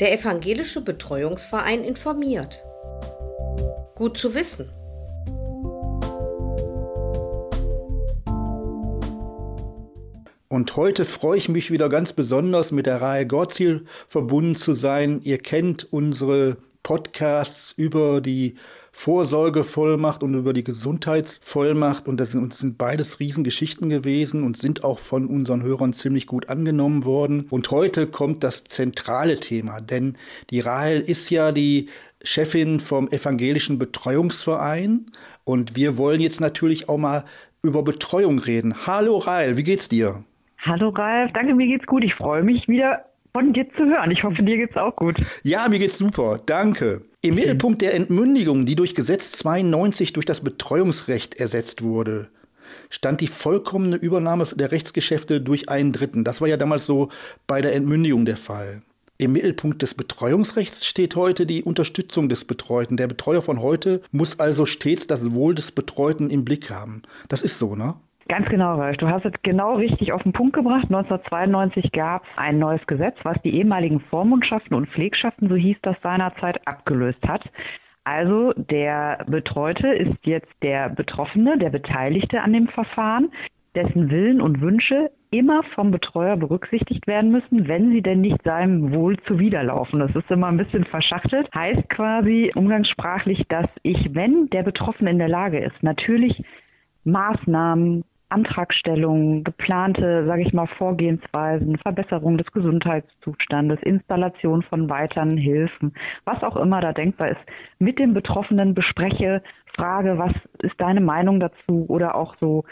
Der evangelische Betreuungsverein informiert. Gut zu wissen. Und heute freue ich mich wieder ganz besonders mit der Reihe Gottziel verbunden zu sein. Ihr kennt unsere Podcasts über die Vorsorgevollmacht und über die Gesundheitsvollmacht. Und das sind, sind beides Riesengeschichten gewesen und sind auch von unseren Hörern ziemlich gut angenommen worden. Und heute kommt das zentrale Thema, denn die Rahel ist ja die Chefin vom Evangelischen Betreuungsverein. Und wir wollen jetzt natürlich auch mal über Betreuung reden. Hallo Rahel, wie geht's dir? Hallo Ralf, danke, mir geht's gut. Ich freue mich wieder von dir zu hören. Ich hoffe, dir geht's auch gut. Ja, mir geht's super. Danke. Im Mittelpunkt der Entmündigung, die durch Gesetz 92 durch das Betreuungsrecht ersetzt wurde, stand die vollkommene Übernahme der Rechtsgeschäfte durch einen Dritten. Das war ja damals so bei der Entmündigung der Fall. Im Mittelpunkt des Betreuungsrechts steht heute die Unterstützung des Betreuten. Der Betreuer von heute muss also stets das Wohl des Betreuten im Blick haben. Das ist so, ne? Ganz genau, Ralf. Du hast es genau richtig auf den Punkt gebracht. 1992 gab es ein neues Gesetz, was die ehemaligen Vormundschaften und Pflegschaften, so hieß das seinerzeit, abgelöst hat. Also der Betreute ist jetzt der Betroffene, der Beteiligte an dem Verfahren, dessen Willen und Wünsche immer vom Betreuer berücksichtigt werden müssen, wenn sie denn nicht seinem Wohl zuwiderlaufen. Das ist immer ein bisschen verschachtelt. Heißt quasi umgangssprachlich, dass ich, wenn der Betroffene in der Lage ist, natürlich Maßnahmen, Antragstellungen, geplante, sage ich mal, Vorgehensweisen, Verbesserung des Gesundheitszustandes, Installation von weiteren Hilfen, was auch immer da denkbar ist, mit dem Betroffenen bespreche, frage, was ist deine Meinung dazu oder auch so,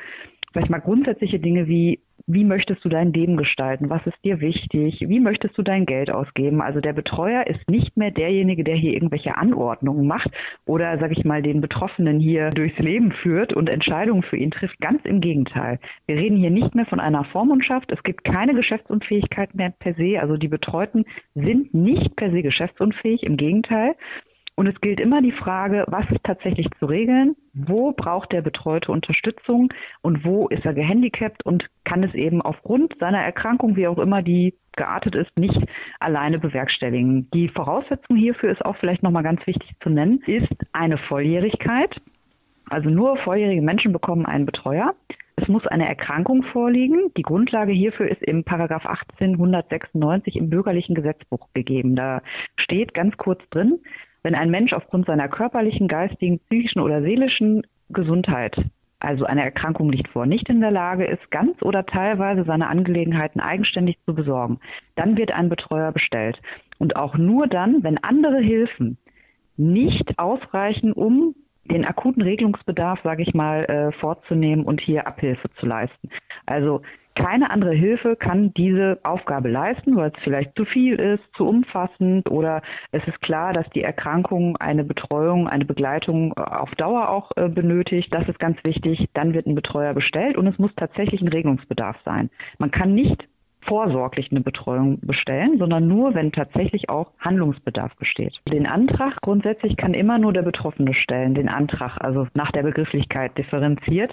sag ich mal, grundsätzliche Dinge wie wie möchtest du dein Leben gestalten? Was ist dir wichtig? Wie möchtest du dein Geld ausgeben? Also der Betreuer ist nicht mehr derjenige, der hier irgendwelche Anordnungen macht oder, sag ich mal, den Betroffenen hier durchs Leben führt und Entscheidungen für ihn trifft. Ganz im Gegenteil. Wir reden hier nicht mehr von einer Vormundschaft. Es gibt keine Geschäftsunfähigkeit mehr per se. Also die Betreuten sind nicht per se geschäftsunfähig. Im Gegenteil. Und es gilt immer die Frage, was ist tatsächlich zu regeln, wo braucht der Betreute Unterstützung und wo ist er gehandicapt und kann es eben aufgrund seiner Erkrankung, wie auch immer die geartet ist, nicht alleine bewerkstelligen. Die Voraussetzung hierfür ist auch vielleicht nochmal ganz wichtig zu nennen, ist eine Volljährigkeit. Also nur volljährige Menschen bekommen einen Betreuer. Es muss eine Erkrankung vorliegen. Die Grundlage hierfür ist im Paragraph 1896 im bürgerlichen Gesetzbuch gegeben. Da steht ganz kurz drin, wenn ein Mensch aufgrund seiner körperlichen, geistigen, psychischen oder seelischen Gesundheit, also eine Erkrankung liegt vor, nicht in der Lage ist, ganz oder teilweise seine Angelegenheiten eigenständig zu besorgen, dann wird ein Betreuer bestellt. Und auch nur dann, wenn andere Hilfen nicht ausreichen, um den akuten Regelungsbedarf, sage ich mal, äh, vorzunehmen und hier Abhilfe zu leisten. Also keine andere Hilfe kann diese Aufgabe leisten, weil es vielleicht zu viel ist, zu umfassend oder es ist klar, dass die Erkrankung eine Betreuung, eine Begleitung äh, auf Dauer auch äh, benötigt. Das ist ganz wichtig. Dann wird ein Betreuer bestellt und es muss tatsächlich ein Regelungsbedarf sein. Man kann nicht vorsorglich eine Betreuung bestellen, sondern nur, wenn tatsächlich auch Handlungsbedarf besteht. Den Antrag grundsätzlich kann immer nur der Betroffene stellen, den Antrag, also nach der Begrifflichkeit differenziert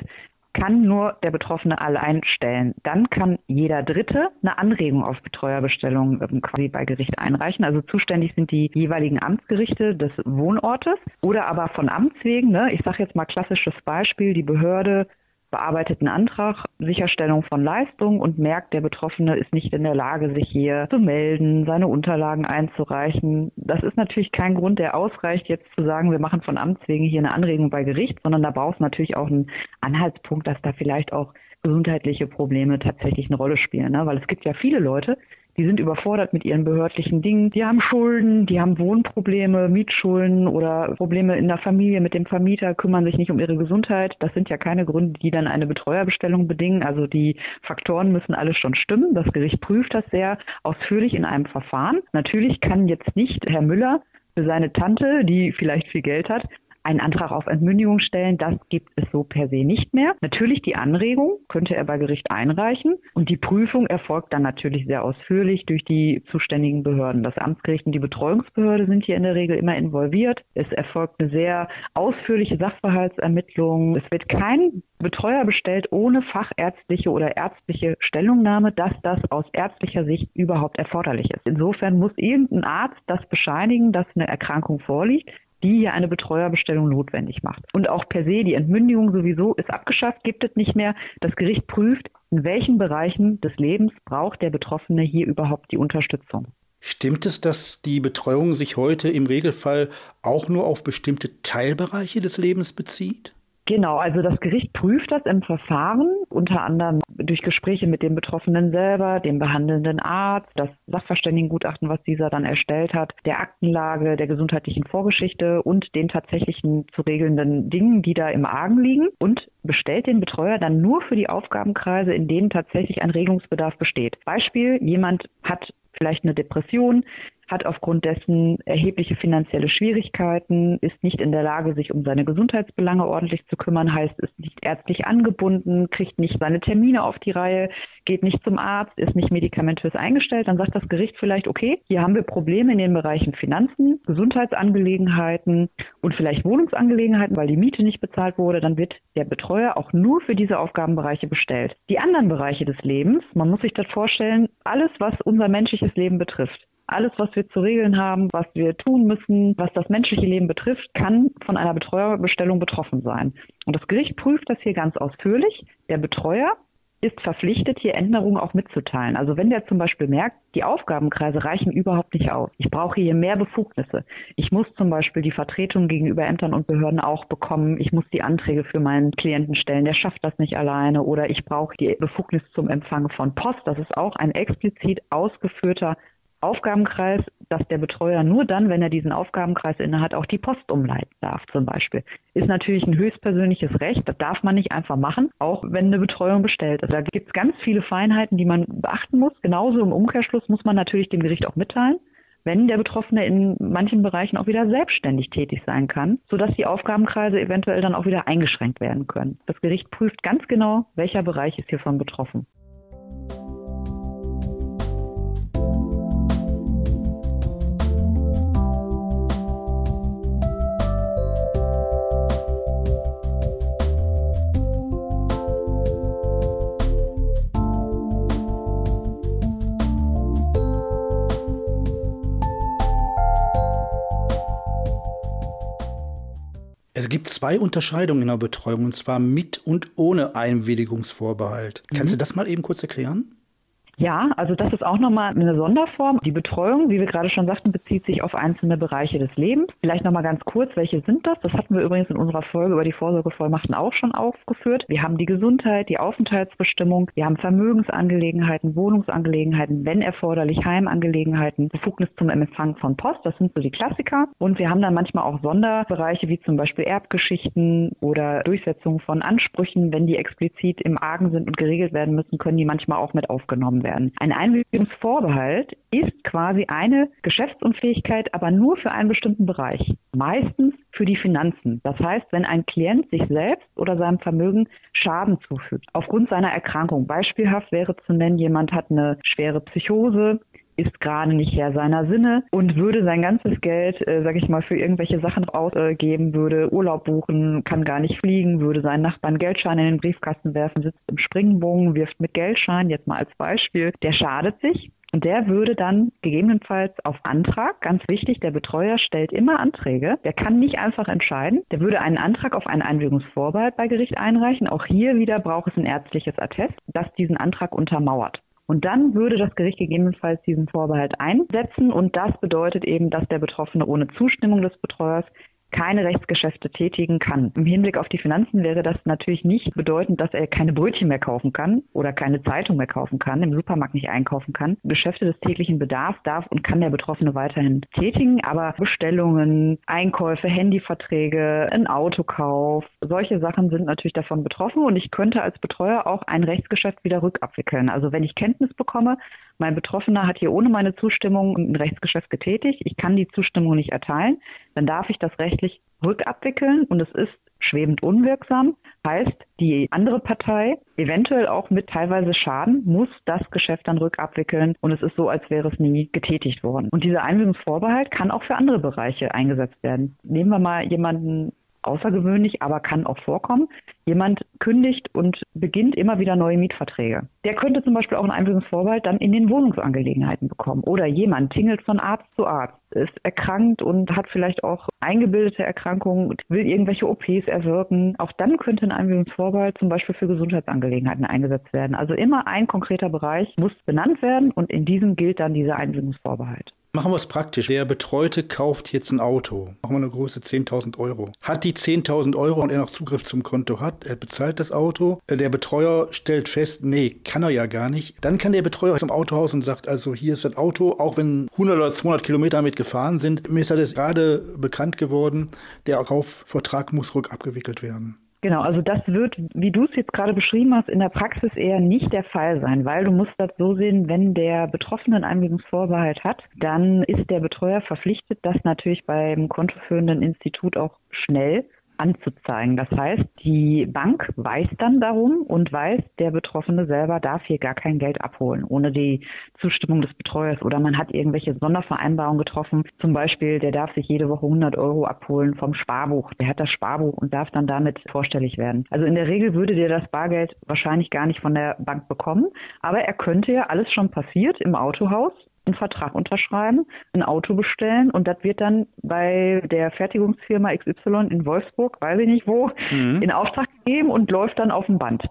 kann nur der Betroffene allein stellen. Dann kann jeder Dritte eine Anregung auf Betreuerbestellung ähm, quasi bei Gericht einreichen. Also zuständig sind die jeweiligen Amtsgerichte des Wohnortes oder aber von Amts wegen. Ne? Ich sage jetzt mal klassisches Beispiel, die Behörde bearbeiteten Antrag, Sicherstellung von Leistung und merkt, der Betroffene ist nicht in der Lage, sich hier zu melden, seine Unterlagen einzureichen. Das ist natürlich kein Grund, der ausreicht, jetzt zu sagen, wir machen von Amts wegen hier eine Anregung bei Gericht, sondern da braucht es natürlich auch einen Anhaltspunkt, dass da vielleicht auch gesundheitliche Probleme tatsächlich eine Rolle spielen. Ne? Weil es gibt ja viele Leute, die sind überfordert mit ihren behördlichen Dingen. Die haben Schulden, die haben Wohnprobleme, Mietschulden oder Probleme in der Familie mit dem Vermieter, kümmern sich nicht um ihre Gesundheit. Das sind ja keine Gründe, die dann eine Betreuerbestellung bedingen. Also die Faktoren müssen alles schon stimmen. Das Gericht prüft das sehr ausführlich in einem Verfahren. Natürlich kann jetzt nicht Herr Müller für seine Tante, die vielleicht viel Geld hat, einen Antrag auf Entmündigung stellen. Das gibt es so per se nicht mehr. Natürlich die Anregung könnte er bei Gericht einreichen und die Prüfung erfolgt dann natürlich sehr ausführlich durch die zuständigen Behörden. Das Amtsgericht und die Betreuungsbehörde sind hier in der Regel immer involviert. Es erfolgt eine sehr ausführliche Sachverhaltsermittlung. Es wird kein Betreuer bestellt ohne fachärztliche oder ärztliche Stellungnahme, dass das aus ärztlicher Sicht überhaupt erforderlich ist. Insofern muss irgendein Arzt das bescheinigen, dass eine Erkrankung vorliegt die hier eine Betreuerbestellung notwendig macht. Und auch per se, die Entmündigung sowieso ist abgeschafft, gibt es nicht mehr. Das Gericht prüft, in welchen Bereichen des Lebens braucht der Betroffene hier überhaupt die Unterstützung. Stimmt es, dass die Betreuung sich heute im Regelfall auch nur auf bestimmte Teilbereiche des Lebens bezieht? Genau, also das Gericht prüft das im Verfahren, unter anderem durch Gespräche mit dem Betroffenen selber, dem behandelnden Arzt, das Sachverständigengutachten, was dieser dann erstellt hat, der Aktenlage, der gesundheitlichen Vorgeschichte und den tatsächlichen zu regelnden Dingen, die da im Argen liegen und bestellt den Betreuer dann nur für die Aufgabenkreise, in denen tatsächlich ein Regelungsbedarf besteht. Beispiel, jemand hat vielleicht eine Depression, hat aufgrund dessen erhebliche finanzielle Schwierigkeiten, ist nicht in der Lage, sich um seine Gesundheitsbelange ordentlich zu kümmern, heißt, ist nicht ärztlich angebunden, kriegt nicht seine Termine auf die Reihe, geht nicht zum Arzt, ist nicht medikamentös eingestellt, dann sagt das Gericht vielleicht, okay, hier haben wir Probleme in den Bereichen Finanzen, Gesundheitsangelegenheiten und vielleicht Wohnungsangelegenheiten, weil die Miete nicht bezahlt wurde, dann wird der Betreuer auch nur für diese Aufgabenbereiche bestellt. Die anderen Bereiche des Lebens, man muss sich das vorstellen, alles, was unser menschliches Leben betrifft, alles, was wir zu regeln haben, was wir tun müssen, was das menschliche Leben betrifft, kann von einer Betreuerbestellung betroffen sein. Und das Gericht prüft das hier ganz ausführlich. Der Betreuer ist verpflichtet, hier Änderungen auch mitzuteilen. Also wenn der zum Beispiel merkt, die Aufgabenkreise reichen überhaupt nicht aus. Ich brauche hier mehr Befugnisse. Ich muss zum Beispiel die Vertretung gegenüber Ämtern und Behörden auch bekommen. Ich muss die Anträge für meinen Klienten stellen. Der schafft das nicht alleine. Oder ich brauche die Befugnis zum Empfang von Post. Das ist auch ein explizit ausgeführter Aufgabenkreis, dass der Betreuer nur dann, wenn er diesen Aufgabenkreis innehat, auch die Post umleiten darf zum Beispiel. Ist natürlich ein höchstpersönliches Recht, das darf man nicht einfach machen, auch wenn eine Betreuung bestellt ist. Da gibt es ganz viele Feinheiten, die man beachten muss. Genauso im Umkehrschluss muss man natürlich dem Gericht auch mitteilen, wenn der Betroffene in manchen Bereichen auch wieder selbstständig tätig sein kann, sodass die Aufgabenkreise eventuell dann auch wieder eingeschränkt werden können. Das Gericht prüft ganz genau, welcher Bereich ist hiervon betroffen. Es gibt zwei Unterscheidungen in der Betreuung, und zwar mit und ohne Einwilligungsvorbehalt. Mhm. Kannst du das mal eben kurz erklären? Ja, also das ist auch nochmal eine Sonderform. Die Betreuung, wie wir gerade schon sagten, bezieht sich auf einzelne Bereiche des Lebens. Vielleicht nochmal ganz kurz, welche sind das? Das hatten wir übrigens in unserer Folge über die Vorsorgevollmachten auch schon aufgeführt. Wir haben die Gesundheit, die Aufenthaltsbestimmung, wir haben Vermögensangelegenheiten, Wohnungsangelegenheiten, wenn erforderlich Heimangelegenheiten, Befugnis zum Empfang von Post, das sind so die Klassiker. Und wir haben dann manchmal auch Sonderbereiche wie zum Beispiel Erbgeschichten oder Durchsetzung von Ansprüchen, wenn die explizit im Argen sind und geregelt werden müssen, können die manchmal auch mit aufgenommen werden. Ein Einwilligungsvorbehalt ist quasi eine Geschäftsunfähigkeit, aber nur für einen bestimmten Bereich. Meistens für die Finanzen. Das heißt, wenn ein Klient sich selbst oder seinem Vermögen Schaden zufügt, aufgrund seiner Erkrankung. Beispielhaft wäre zu nennen, jemand hat eine schwere Psychose, ist gerade nicht Herr seiner Sinne und würde sein ganzes Geld, äh, sag ich mal, für irgendwelche Sachen ausgeben, würde Urlaub buchen, kann gar nicht fliegen, würde seinen Nachbarn Geldscheine in den Briefkasten werfen, sitzt im Springbogen, wirft mit Geldscheinen, jetzt mal als Beispiel, der schadet sich. Und der würde dann gegebenenfalls auf Antrag, ganz wichtig, der Betreuer stellt immer Anträge, der kann nicht einfach entscheiden, der würde einen Antrag auf einen Einwilligungsvorbehalt bei Gericht einreichen. Auch hier wieder braucht es ein ärztliches Attest, das diesen Antrag untermauert. Und dann würde das Gericht gegebenenfalls diesen Vorbehalt einsetzen. Und das bedeutet eben, dass der Betroffene ohne Zustimmung des Betreuers keine Rechtsgeschäfte tätigen kann. Im Hinblick auf die Finanzen wäre das natürlich nicht bedeutend, dass er keine Brötchen mehr kaufen kann oder keine Zeitung mehr kaufen kann, im Supermarkt nicht einkaufen kann. Geschäfte des täglichen Bedarfs darf und kann der Betroffene weiterhin tätigen, aber Bestellungen, Einkäufe, Handyverträge, ein Autokauf, solche Sachen sind natürlich davon betroffen und ich könnte als Betreuer auch ein Rechtsgeschäft wieder rückabwickeln. Also wenn ich Kenntnis bekomme, mein Betroffener hat hier ohne meine Zustimmung ein Rechtsgeschäft getätigt, ich kann die Zustimmung nicht erteilen, dann darf ich das rechtlich rückabwickeln und es ist schwebend unwirksam. Heißt, die andere Partei, eventuell auch mit teilweise Schaden, muss das Geschäft dann rückabwickeln und es ist so, als wäre es nie getätigt worden. Und dieser Einwilligungsvorbehalt kann auch für andere Bereiche eingesetzt werden. Nehmen wir mal jemanden außergewöhnlich, aber kann auch vorkommen. Jemand kündigt und beginnt immer wieder neue Mietverträge. Der könnte zum Beispiel auch einen Einwilligungsvorbehalt dann in den Wohnungsangelegenheiten bekommen. Oder jemand tingelt von Arzt zu Arzt, ist erkrankt und hat vielleicht auch eingebildete Erkrankungen, will irgendwelche OPs erwirken. Auch dann könnte ein Einwilligungsvorbehalt zum Beispiel für Gesundheitsangelegenheiten eingesetzt werden. Also immer ein konkreter Bereich muss benannt werden und in diesem gilt dann dieser Einwilligungsvorbehalt. Machen wir es praktisch. Der Betreute kauft jetzt ein Auto. Machen wir eine Größe 10.000 Euro. Hat die 10.000 Euro und er noch Zugriff zum Konto hat, er bezahlt das Auto. Der Betreuer stellt fest, nee, kann er ja gar nicht. Dann kann der Betreuer zum Autohaus und sagt, also hier ist das Auto, auch wenn 100 oder 200 Kilometer damit gefahren sind. Mir ist das gerade bekannt geworden, der Kaufvertrag muss rückabgewickelt werden. Genau, also das wird, wie du es jetzt gerade beschrieben hast, in der Praxis eher nicht der Fall sein, weil du musst das so sehen, wenn der Betroffene einen Einwilligungsvorbehalt hat, dann ist der Betreuer verpflichtet, das natürlich beim kontoführenden Institut auch schnell anzuzeigen. Das heißt, die Bank weiß dann darum und weiß, der Betroffene selber darf hier gar kein Geld abholen, ohne die Zustimmung des Betreuers. Oder man hat irgendwelche Sondervereinbarungen getroffen. Zum Beispiel, der darf sich jede Woche 100 Euro abholen vom Sparbuch. Der hat das Sparbuch und darf dann damit vorstellig werden. Also in der Regel würde der das Bargeld wahrscheinlich gar nicht von der Bank bekommen. Aber er könnte ja alles schon passiert im Autohaus einen Vertrag unterschreiben, ein Auto bestellen und das wird dann bei der Fertigungsfirma XY in Wolfsburg, weiß ich nicht wo, mhm. in Auftrag gegeben und läuft dann auf dem Band.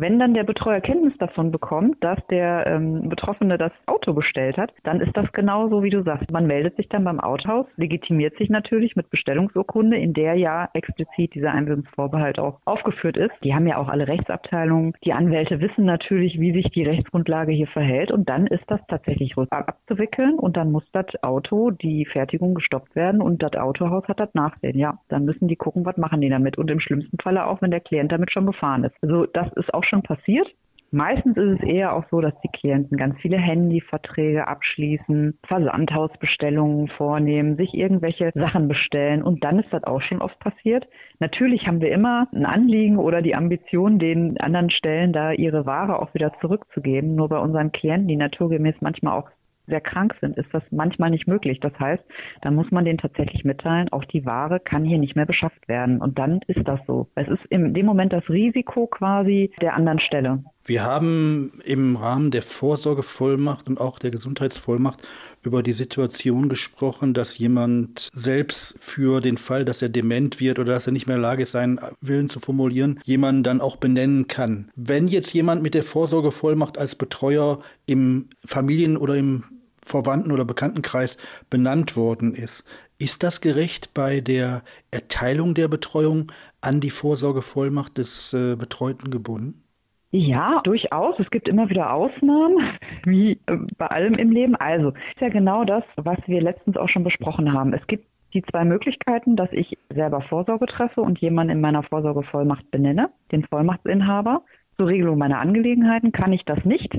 Wenn dann der Betreuer Kenntnis davon bekommt, dass der ähm, Betroffene das Auto bestellt hat, dann ist das genauso, wie du sagst. Man meldet sich dann beim Autohaus, legitimiert sich natürlich mit Bestellungsurkunde, in der ja explizit dieser Einwilligungsvorbehalt auch aufgeführt ist. Die haben ja auch alle Rechtsabteilungen. Die Anwälte wissen natürlich, wie sich die Rechtsgrundlage hier verhält und dann ist das tatsächlich abzuwickeln und dann muss das Auto, die Fertigung gestoppt werden und das Autohaus hat das Nachsehen. Ja, dann müssen die gucken, was machen die damit und im schlimmsten Falle auch, wenn der Klient damit schon befahren ist. Also das ist auch schon passiert. Meistens ist es eher auch so, dass die Klienten ganz viele Handyverträge abschließen, Versandhausbestellungen vornehmen, sich irgendwelche Sachen bestellen und dann ist das auch schon oft passiert. Natürlich haben wir immer ein Anliegen oder die Ambition, den anderen Stellen da ihre Ware auch wieder zurückzugeben. Nur bei unseren Klienten, die naturgemäß manchmal auch sehr krank sind, ist das manchmal nicht möglich. Das heißt, dann muss man denen tatsächlich mitteilen, auch die Ware kann hier nicht mehr beschafft werden. Und dann ist das so. Es ist in dem Moment das Risiko quasi der anderen Stelle. Wir haben im Rahmen der Vorsorgevollmacht und auch der Gesundheitsvollmacht über die Situation gesprochen, dass jemand selbst für den Fall, dass er dement wird oder dass er nicht mehr in der Lage ist, seinen Willen zu formulieren, jemanden dann auch benennen kann. Wenn jetzt jemand mit der Vorsorgevollmacht als Betreuer im Familien- oder im Verwandten- oder Bekanntenkreis benannt worden ist. Ist das gerecht bei der Erteilung der Betreuung an die Vorsorgevollmacht des äh, Betreuten gebunden? Ja, durchaus. Es gibt immer wieder Ausnahmen, wie äh, bei allem im Leben. Also, ist ja genau das, was wir letztens auch schon besprochen haben. Es gibt die zwei Möglichkeiten, dass ich selber Vorsorge treffe und jemanden in meiner Vorsorgevollmacht benenne, den Vollmachtsinhaber. Zur Regelung meiner Angelegenheiten kann ich das nicht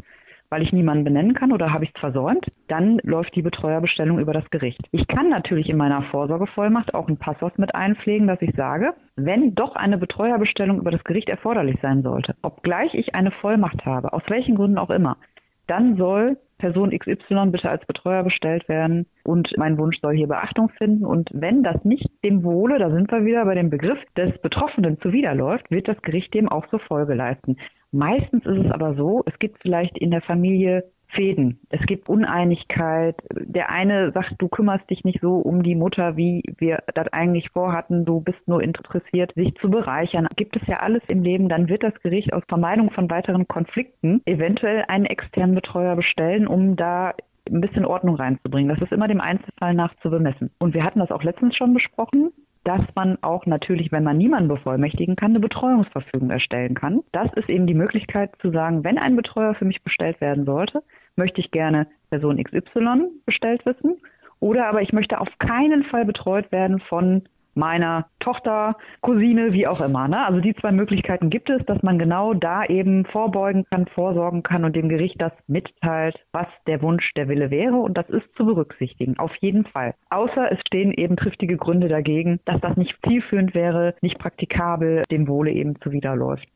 weil ich niemanden benennen kann oder habe ich es versäumt, dann läuft die Betreuerbestellung über das Gericht. Ich kann natürlich in meiner Vorsorgevollmacht auch ein Passwort mit einpflegen, dass ich sage, wenn doch eine Betreuerbestellung über das Gericht erforderlich sein sollte, obgleich ich eine Vollmacht habe, aus welchen Gründen auch immer, dann soll Person XY bitte als Betreuer bestellt werden und mein Wunsch soll hier Beachtung finden. Und wenn das nicht dem Wohle, da sind wir wieder bei dem Begriff des Betroffenen zuwiderläuft, wird das Gericht dem auch so Folge leisten. Meistens ist es aber so, es gibt vielleicht in der Familie Fäden. Es gibt Uneinigkeit. Der eine sagt, du kümmerst dich nicht so um die Mutter, wie wir das eigentlich vorhatten. Du bist nur interessiert, sich zu bereichern. Gibt es ja alles im Leben, dann wird das Gericht aus Vermeidung von weiteren Konflikten eventuell einen externen Betreuer bestellen, um da ein bisschen Ordnung reinzubringen. Das ist immer dem Einzelfall nach zu bemessen. Und wir hatten das auch letztens schon besprochen dass man auch natürlich, wenn man niemanden bevollmächtigen kann, eine Betreuungsverfügung erstellen kann. Das ist eben die Möglichkeit zu sagen, wenn ein Betreuer für mich bestellt werden sollte, möchte ich gerne Person XY bestellt wissen oder aber ich möchte auf keinen Fall betreut werden von meiner Tochter, Cousine, wie auch immer. Ne? Also die zwei Möglichkeiten gibt es, dass man genau da eben vorbeugen kann, vorsorgen kann und dem Gericht das mitteilt, was der Wunsch, der Wille wäre. Und das ist zu berücksichtigen, auf jeden Fall. Außer es stehen eben triftige Gründe dagegen, dass das nicht zielführend wäre, nicht praktikabel, dem Wohle eben zuwiderläuft.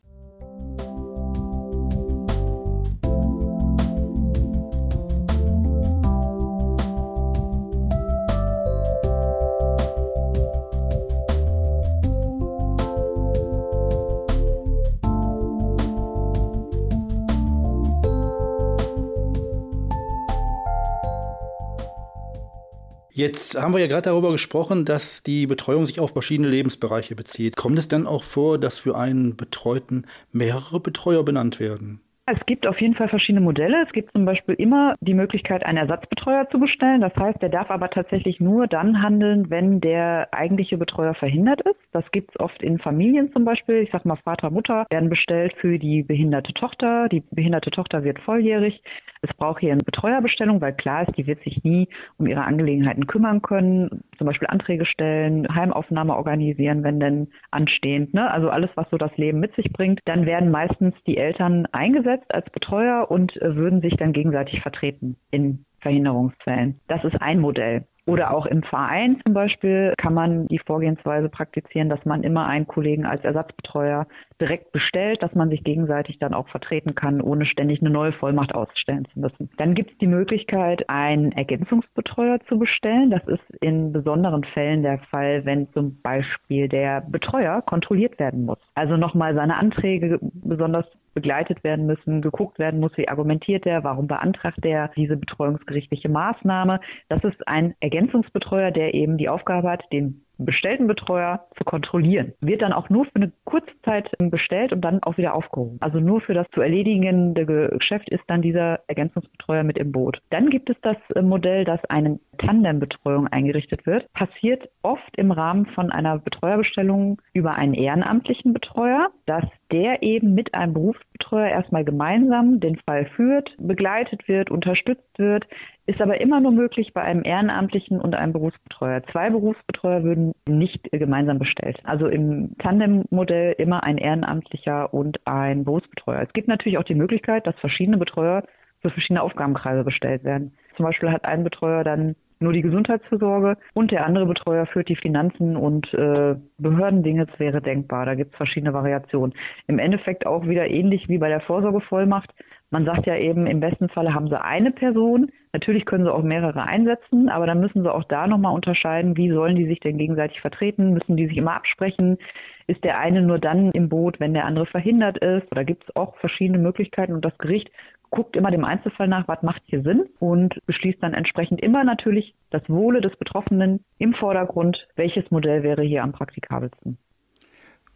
Jetzt haben wir ja gerade darüber gesprochen, dass die Betreuung sich auf verschiedene Lebensbereiche bezieht. Kommt es dann auch vor, dass für einen Betreuten mehrere Betreuer benannt werden? Es gibt auf jeden Fall verschiedene Modelle. Es gibt zum Beispiel immer die Möglichkeit, einen Ersatzbetreuer zu bestellen. Das heißt, der darf aber tatsächlich nur dann handeln, wenn der eigentliche Betreuer verhindert ist. Das gibt es oft in Familien zum Beispiel. Ich sage mal, Vater, Mutter werden bestellt für die behinderte Tochter. Die behinderte Tochter wird volljährig. Es braucht hier eine Betreuerbestellung, weil klar ist, die wird sich nie um ihre Angelegenheiten kümmern können. Zum Beispiel Anträge stellen, Heimaufnahme organisieren, wenn denn anstehend. Ne? Also alles, was so das Leben mit sich bringt. Dann werden meistens die Eltern eingesetzt eingesetzt als Betreuer und äh, würden sich dann gegenseitig vertreten in Verhinderungsfällen. Das ist ein Modell. Oder auch im Verein zum Beispiel kann man die Vorgehensweise praktizieren, dass man immer einen Kollegen als Ersatzbetreuer direkt bestellt, dass man sich gegenseitig dann auch vertreten kann, ohne ständig eine neue Vollmacht ausstellen zu müssen. Dann gibt es die Möglichkeit, einen Ergänzungsbetreuer zu bestellen. Das ist in besonderen Fällen der Fall, wenn zum Beispiel der Betreuer kontrolliert werden muss. Also nochmal seine Anträge besonders begleitet werden müssen, geguckt werden muss, wie argumentiert er, warum beantragt er diese betreuungsgerichtliche Maßnahme. Das ist ein Ergänzungsbetreuer, der eben die Aufgabe hat, den bestellten Betreuer zu kontrollieren. Wird dann auch nur für eine kurze Zeit bestellt und dann auch wieder aufgehoben. Also nur für das zu erledigende Geschäft ist dann dieser Ergänzungsbetreuer mit im Boot. Dann gibt es das äh, Modell, dass eine Tandembetreuung eingerichtet wird. Passiert oft im Rahmen von einer Betreuerbestellung über einen ehrenamtlichen Betreuer, dass der eben mit einem Berufsbetreuer erstmal gemeinsam den Fall führt, begleitet wird, unterstützt wird, ist aber immer nur möglich bei einem Ehrenamtlichen und einem Berufsbetreuer. Zwei Berufsbetreuer würden nicht gemeinsam bestellt. Also im Tandem-Modell immer ein Ehrenamtlicher und ein Berufsbetreuer. Es gibt natürlich auch die Möglichkeit, dass verschiedene Betreuer für verschiedene Aufgabenkreise bestellt werden. Zum Beispiel hat ein Betreuer dann nur die Gesundheitsversorge und der andere Betreuer führt die Finanzen und äh, Behördendinge. Das wäre denkbar. Da gibt es verschiedene Variationen. Im Endeffekt auch wieder ähnlich wie bei der Vorsorgevollmacht. Man sagt ja eben, im besten Falle haben sie eine Person. Natürlich können sie auch mehrere einsetzen, aber dann müssen sie auch da nochmal unterscheiden, wie sollen die sich denn gegenseitig vertreten? Müssen die sich immer absprechen? Ist der eine nur dann im Boot, wenn der andere verhindert ist? Oder gibt es auch verschiedene Möglichkeiten und das Gericht guckt immer dem Einzelfall nach, was macht hier Sinn und beschließt dann entsprechend immer natürlich das Wohle des Betroffenen im Vordergrund, welches Modell wäre hier am praktikabelsten.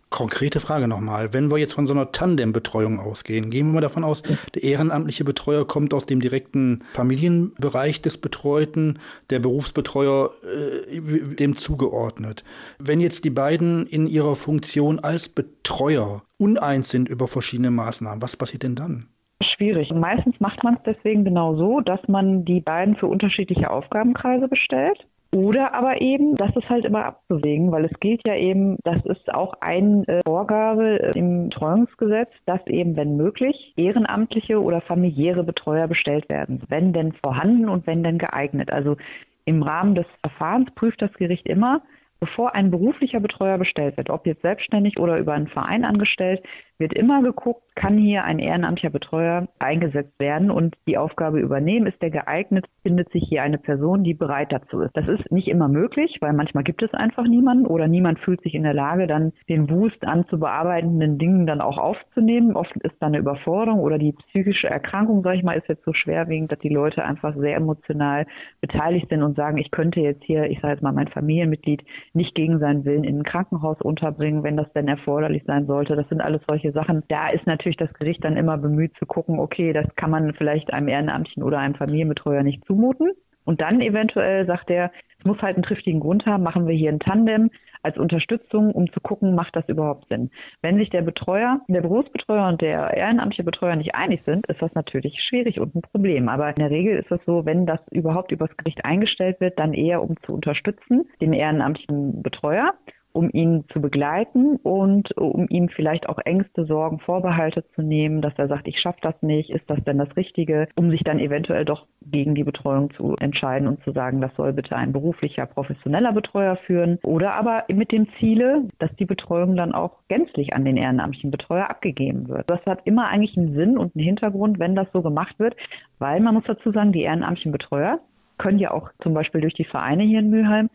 Konkrete Frage nochmal. Wenn wir jetzt von so einer Tandem-Betreuung ausgehen, gehen wir mal davon aus, der ehrenamtliche Betreuer kommt aus dem direkten Familienbereich des Betreuten, der Berufsbetreuer äh, dem zugeordnet. Wenn jetzt die beiden in ihrer Funktion als Betreuer uneins sind über verschiedene Maßnahmen, was passiert denn dann? Schwierig. Meistens macht man es deswegen genau so, dass man die beiden für unterschiedliche Aufgabenkreise bestellt. Oder aber eben, das ist halt immer abzuwägen, weil es gilt ja eben, das ist auch eine äh, Vorgabe äh, im Betreuungsgesetz, dass eben, wenn möglich, ehrenamtliche oder familiäre Betreuer bestellt werden, wenn denn vorhanden und wenn denn geeignet. Also im Rahmen des Verfahrens prüft das Gericht immer, bevor ein beruflicher Betreuer bestellt wird, ob jetzt selbstständig oder über einen Verein angestellt, wird immer geguckt, kann hier ein ehrenamtlicher Betreuer eingesetzt werden und die Aufgabe übernehmen. Ist der geeignet? Findet sich hier eine Person, die bereit dazu ist? Das ist nicht immer möglich, weil manchmal gibt es einfach niemanden oder niemand fühlt sich in der Lage, dann den Wust an zu bearbeitenden Dingen dann auch aufzunehmen. Oft ist da eine Überforderung oder die psychische Erkrankung, sage ich mal, ist jetzt so schwerwiegend, dass die Leute einfach sehr emotional beteiligt sind und sagen, ich könnte jetzt hier, ich sage jetzt mal, mein Familienmitglied nicht gegen seinen Willen in ein Krankenhaus unterbringen, wenn das denn erforderlich sein sollte. Das sind alles solche Sachen. Da ist natürlich das Gericht dann immer bemüht zu gucken, okay, das kann man vielleicht einem Ehrenamtlichen oder einem Familienbetreuer nicht zumuten. Und dann eventuell sagt er, es muss halt einen triftigen Grund haben, machen wir hier ein Tandem. als Unterstützung, um zu gucken, macht das überhaupt Sinn. Wenn sich der Betreuer, der Berufsbetreuer und der ehrenamtliche Betreuer nicht einig sind, ist das natürlich schwierig und ein Problem. Aber in der Regel ist es so, wenn das überhaupt übers Gericht eingestellt wird, dann eher um zu unterstützen, den ehrenamtlichen Betreuer um ihn zu begleiten und um ihm vielleicht auch Ängste, Sorgen, Vorbehalte zu nehmen, dass er sagt, ich schaffe das nicht, ist das denn das Richtige, um sich dann eventuell doch gegen die Betreuung zu entscheiden und zu sagen, das soll bitte ein beruflicher, professioneller Betreuer führen oder aber mit dem Ziele, dass die Betreuung dann auch gänzlich an den ehrenamtlichen Betreuer abgegeben wird. Das hat immer eigentlich einen Sinn und einen Hintergrund, wenn das so gemacht wird, weil man muss dazu sagen, die ehrenamtlichen Betreuer können ja auch zum Beispiel durch die Vereine hier in Mülheim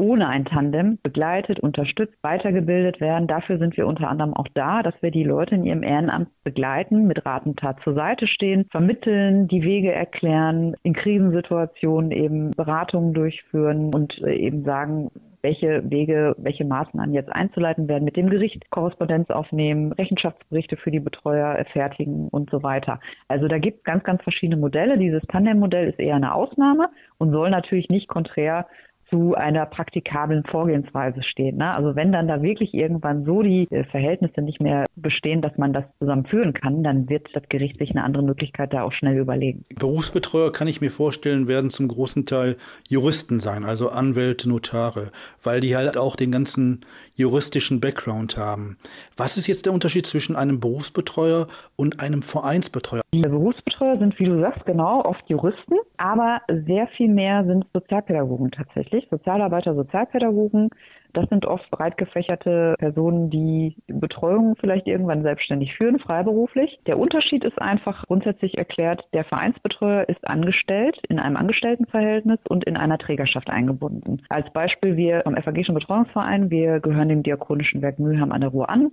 ohne ein Tandem begleitet, unterstützt, weitergebildet werden. Dafür sind wir unter anderem auch da, dass wir die Leute in ihrem Ehrenamt begleiten, mit Rat und Tat zur Seite stehen, vermitteln, die Wege erklären, in Krisensituationen eben Beratungen durchführen und äh, eben sagen, welche Wege, welche Maßnahmen jetzt einzuleiten werden, mit dem Gericht Korrespondenz aufnehmen, Rechenschaftsberichte für die Betreuer fertigen und so weiter. Also da gibt es ganz, ganz verschiedene Modelle. Dieses Tandem-Modell ist eher eine Ausnahme und soll natürlich nicht konträr zu einer praktikablen Vorgehensweise stehen. Ne? Also wenn dann da wirklich irgendwann so die äh, Verhältnisse nicht mehr bestehen, dass man das zusammen führen kann, dann wird das Gericht sich eine andere Möglichkeit da auch schnell überlegen. Berufsbetreuer kann ich mir vorstellen, werden zum großen Teil Juristen sein, also Anwälte, Notare, weil die halt auch den ganzen juristischen Background haben. Was ist jetzt der Unterschied zwischen einem Berufsbetreuer und einem Vereinsbetreuer? Die Berufsbetreuer sind, wie du sagst, genau oft Juristen, aber sehr viel mehr sind Sozialpädagogen tatsächlich, Sozialarbeiter, Sozialpädagogen. Das sind oft breit gefächerte Personen, die Betreuung vielleicht irgendwann selbstständig führen, freiberuflich. Der Unterschied ist einfach grundsätzlich erklärt, der Vereinsbetreuer ist angestellt in einem Angestelltenverhältnis und in einer Trägerschaft eingebunden. Als Beispiel wir vom Evangelischen Betreuungsverein, wir gehören dem Diakonischen Werk Mülheim an der Ruhr an.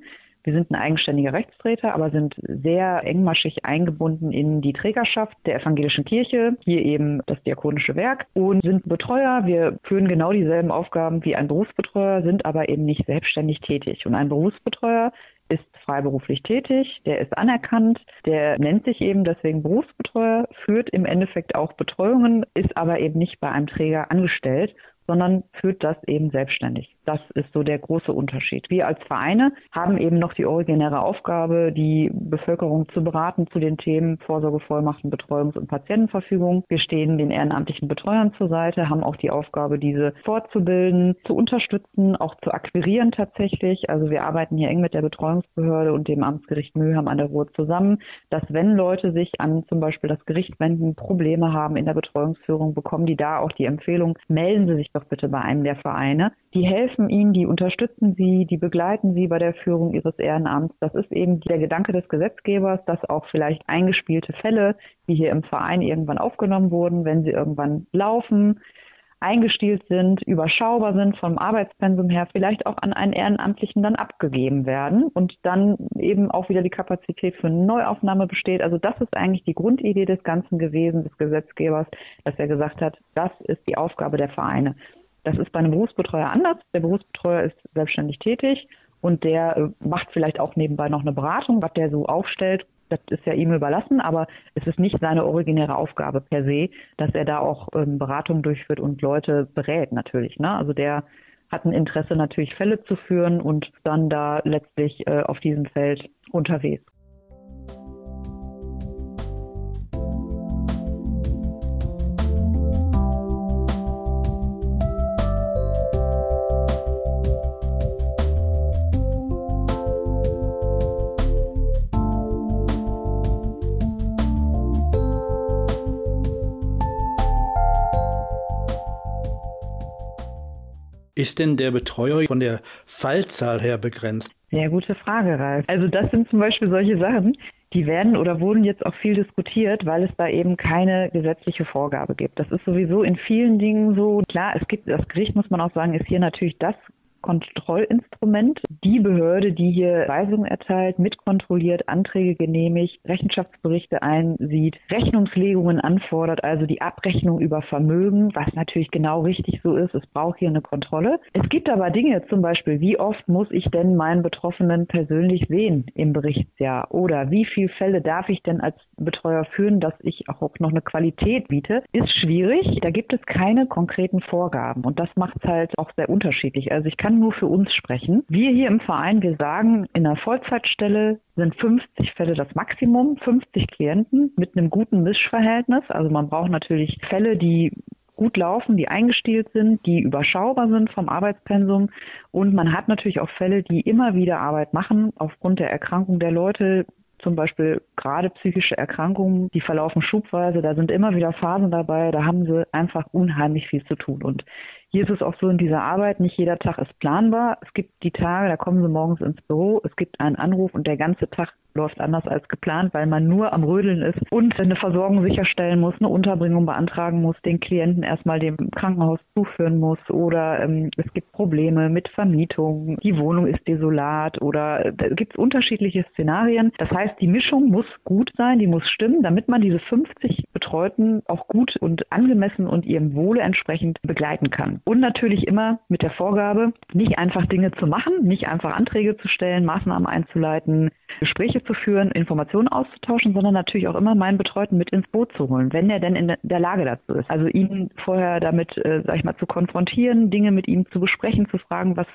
Wir sind ein eigenständiger Rechtsträger, aber sind sehr engmaschig eingebunden in die Trägerschaft der evangelischen Kirche, hier eben das diakonische Werk und sind Betreuer. Wir führen genau dieselben Aufgaben wie ein Berufsbetreuer, sind aber eben nicht selbstständig tätig. Und ein Berufsbetreuer ist freiberuflich tätig, der ist anerkannt, der nennt sich eben deswegen Berufsbetreuer, führt im Endeffekt auch Betreuungen, ist aber eben nicht bei einem Träger angestellt sondern führt das eben selbstständig. Das ist so der große Unterschied. Wir als Vereine haben eben noch die originäre Aufgabe, die Bevölkerung zu beraten zu den Themen Vorsorgevollmachten, Betreuungs- und Patientenverfügung. Wir stehen den ehrenamtlichen Betreuern zur Seite, haben auch die Aufgabe, diese fortzubilden, zu unterstützen, auch zu akquirieren tatsächlich. Also wir arbeiten hier eng mit der Betreuungsbehörde und dem Amtsgericht Mülheim an der Ruhr zusammen, dass wenn Leute sich an zum Beispiel das Gericht wenden, Probleme haben in der Betreuungsführung, bekommen die da auch die Empfehlung, melden Sie sich doch bitte bei einem der Vereine. Die helfen ihnen, die unterstützen sie, die begleiten sie bei der Führung ihres Ehrenamts. Das ist eben der Gedanke des Gesetzgebers, dass auch vielleicht eingespielte Fälle, die hier im Verein irgendwann aufgenommen wurden, wenn sie irgendwann laufen, eingestielt sind, überschaubar sind vom Arbeitspensum her, vielleicht auch an einen Ehrenamtlichen dann abgegeben werden und dann eben auch wieder die Kapazität für eine Neuaufnahme besteht. Also das ist eigentlich die Grundidee des Ganzen gewesen, des Gesetzgebers, dass er gesagt hat, das ist die Aufgabe der Vereine. Das ist bei einem Berufsbetreuer anders. Der Berufsbetreuer ist selbstständig tätig und der äh, macht vielleicht auch nebenbei noch eine Beratung, was der so aufstellt das ist ja ihm überlassen, aber es ist nicht seine originäre Aufgabe per se, dass er da auch ähm, Beratungen durchführt und Leute berät natürlich. Ne? Also der hat ein Interesse natürlich Fälle zu führen und dann da letztlich äh, auf diesem Feld unterwegs. Ist denn der Betreuer von der Fallzahl her begrenzt? Sehr gute Frage, Ralf. Also das sind zum Beispiel solche Sachen, die werden oder wurden jetzt auch viel diskutiert, weil es da eben keine gesetzliche Vorgabe gibt. Das ist sowieso in vielen Dingen so. Klar, es gibt, das Gericht muss man auch sagen, ist hier natürlich das Kontrollinstrument. Die Behörde, die hier Weisungen erteilt, mitkontrolliert, Anträge genehmigt, Rechenschaftsberichte einsieht, Rechnungslegungen anfordert, also die Abrechnung über Vermögen, was natürlich genau richtig so ist. Es braucht hier eine Kontrolle. Es gibt aber Dinge, zum Beispiel, wie oft muss ich denn meinen Betroffenen persönlich sehen im Berichtsjahr? Oder wie viele Fälle darf ich denn als Betreuer führen, dass ich auch noch eine Qualität biete? Ist schwierig. Da gibt es keine konkreten Vorgaben. Und das macht es halt auch sehr unterschiedlich. Also ich kann kann nur für uns sprechen. Wir hier im Verein, wir sagen, in einer Vollzeitstelle sind 50 Fälle das Maximum, 50 Klienten mit einem guten Mischverhältnis. Also man braucht natürlich Fälle, die gut laufen, die eingestielt sind, die überschaubar sind vom Arbeitspensum. Und man hat natürlich auch Fälle, die immer wieder Arbeit machen aufgrund der Erkrankung der Leute. Zum Beispiel gerade psychische Erkrankungen, die verlaufen schubweise. Da sind immer wieder Phasen dabei. Da haben sie einfach unheimlich viel zu tun. Und hier ist es auch so in dieser Arbeit, nicht jeder Tag ist planbar. Es gibt die Tage, da kommen sie morgens ins Büro, es gibt einen Anruf und der ganze Tag läuft anders als geplant, weil man nur am Rödeln ist und eine Versorgung sicherstellen muss, eine Unterbringung beantragen muss, den Klienten erstmal dem Krankenhaus zuführen muss oder ähm, es gibt Probleme mit Vermietung, die Wohnung ist desolat oder äh, da gibt es unterschiedliche Szenarien. Das heißt, die Mischung muss gut sein, die muss stimmen, damit man diese 50 Betreuten auch gut und angemessen und ihrem Wohle entsprechend begleiten kann. Und natürlich immer mit der Vorgabe, nicht einfach Dinge zu machen, nicht einfach Anträge zu stellen, Maßnahmen einzuleiten, Gespräche zu führen, Informationen auszutauschen, sondern natürlich auch immer meinen Betreuten mit ins Boot zu holen, wenn er denn in der Lage dazu ist. Also ihn vorher damit, äh, sag ich mal, zu konfrontieren, Dinge mit ihm zu besprechen, zu fragen, was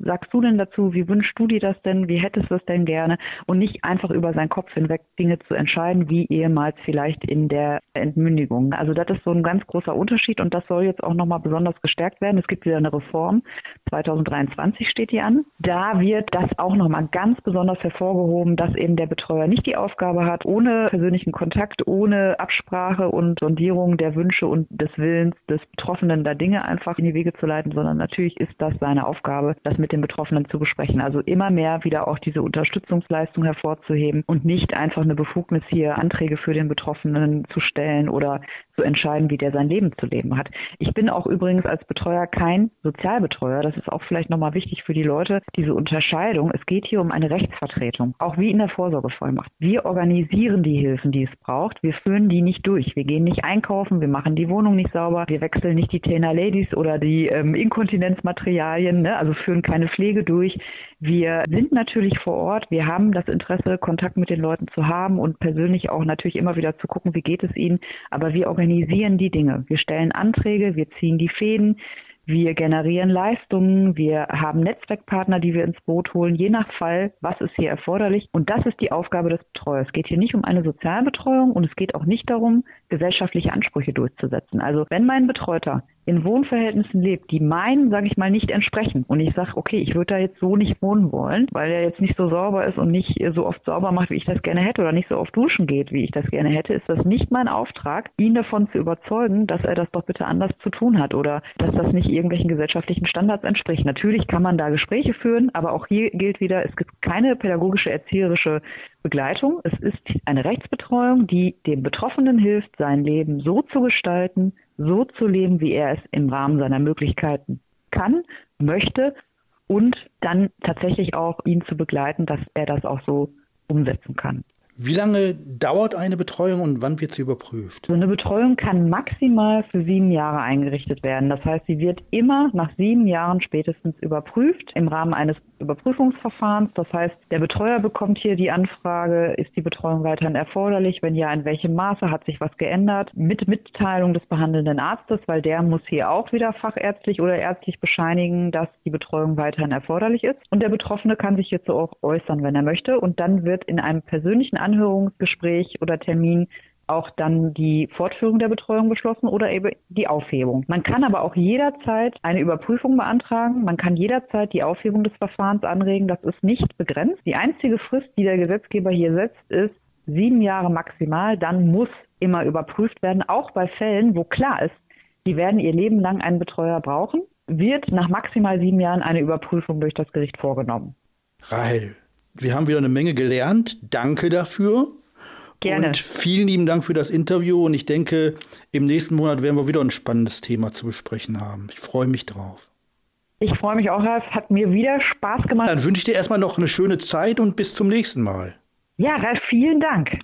sagst du denn dazu, wie wünschst du dir das denn, wie hättest du es denn gerne und nicht einfach über seinen Kopf hinweg Dinge zu entscheiden, wie ehemals vielleicht in der Entmündigung. Also das ist so ein ganz großer Unterschied und das soll jetzt auch nochmal besonders gestärkt werden. Es gibt wieder eine Reform, 2023 steht die an. Da wird das auch nochmal ganz besonders hervorgehoben, dass eben der Betreuer nicht die Aufgabe hat, ohne persönlichen Kontakt, ohne Absprache und Sondierung der Wünsche und des Willens des Betroffenen da Dinge einfach in die Wege zu leiten, sondern natürlich ist das seine Aufgabe, das mit den Betroffenen zu besprechen. Also immer mehr wieder auch diese Unterstützungsleistung hervorzuheben und nicht einfach eine Befugnis hier Anträge für den Betroffenen zu stellen oder zu entscheiden, wie der sein Leben zu leben hat. Ich bin auch übrigens als Betreuer kein Sozialbetreuer. Das ist auch vielleicht nochmal wichtig für die Leute, diese Unterscheidung. Es geht hier um eine Rechtsvertretung, auch wie in der Vorsorgevollmacht. Wir organisieren die Hilfen, die es braucht. Wir führen die nicht durch. Wir gehen nicht einkaufen, wir machen die Wohnung nicht sauber, wir wechseln nicht die Tainer Ladies oder die ähm, Inkontinenzmaterialien, ne? also führen keine Pflege durch. Wir sind natürlich vor Ort. Wir haben das Interesse, Kontakt mit den Leuten zu haben und persönlich auch natürlich immer wieder zu gucken, wie geht es ihnen. Aber wir organisieren die Dinge. Wir stellen Anträge, wir ziehen die Fäden. Wir generieren Leistungen, wir haben Netzwerkpartner, die wir ins Boot holen, je nach Fall, was ist hier erforderlich. Und das ist die Aufgabe des Betreuers. Es geht hier nicht um eine Sozialbetreuung und es geht auch nicht darum, gesellschaftliche Ansprüche durchzusetzen. Also wenn mein Betreuter in Wohnverhältnissen lebt, die meinen, sage ich mal, nicht entsprechen. Und ich sage, okay, ich würde da jetzt so nicht wohnen wollen, weil er jetzt nicht so sauber ist und nicht so oft sauber macht, wie ich das gerne hätte, oder nicht so oft duschen geht, wie ich das gerne hätte, ist das nicht mein Auftrag, ihn davon zu überzeugen, dass er das doch bitte anders zu tun hat oder dass das nicht irgendwelchen gesellschaftlichen Standards entspricht. Natürlich kann man da Gespräche führen, aber auch hier gilt wieder, es gibt keine pädagogische, erzieherische Begleitung. Es ist eine Rechtsbetreuung, die dem Betroffenen hilft, sein Leben so zu gestalten, so zu leben, wie er es im Rahmen seiner Möglichkeiten kann, möchte und dann tatsächlich auch ihn zu begleiten, dass er das auch so umsetzen kann. Wie lange dauert eine Betreuung und wann wird sie überprüft? So eine Betreuung kann maximal für sieben Jahre eingerichtet werden. Das heißt, sie wird immer nach sieben Jahren spätestens überprüft im Rahmen eines Überprüfungsverfahrens. Das heißt, der Betreuer bekommt hier die Anfrage, ist die Betreuung weiterhin erforderlich? Wenn ja, in welchem Maße hat sich was geändert? Mit Mitteilung des behandelnden Arztes, weil der muss hier auch wieder fachärztlich oder ärztlich bescheinigen, dass die Betreuung weiterhin erforderlich ist. Und der Betroffene kann sich hierzu auch äußern, wenn er möchte. Und dann wird in einem persönlichen Anhörungsgespräch oder Termin auch dann die Fortführung der Betreuung beschlossen oder eben die Aufhebung. Man kann aber auch jederzeit eine Überprüfung beantragen. Man kann jederzeit die Aufhebung des Verfahrens anregen. Das ist nicht begrenzt. Die einzige Frist, die der Gesetzgeber hier setzt, ist sieben Jahre maximal. Dann muss immer überprüft werden, auch bei Fällen, wo klar ist, die werden ihr Leben lang einen Betreuer brauchen, wird nach maximal sieben Jahren eine Überprüfung durch das Gericht vorgenommen. Rahel, wir haben wieder eine Menge gelernt. Danke dafür. Gerne. Und vielen lieben Dank für das Interview. Und ich denke, im nächsten Monat werden wir wieder ein spannendes Thema zu besprechen haben. Ich freue mich drauf. Ich freue mich auch, Ralf. Hat mir wieder Spaß gemacht. Dann wünsche ich dir erstmal noch eine schöne Zeit und bis zum nächsten Mal. Ja, Ralf, vielen Dank.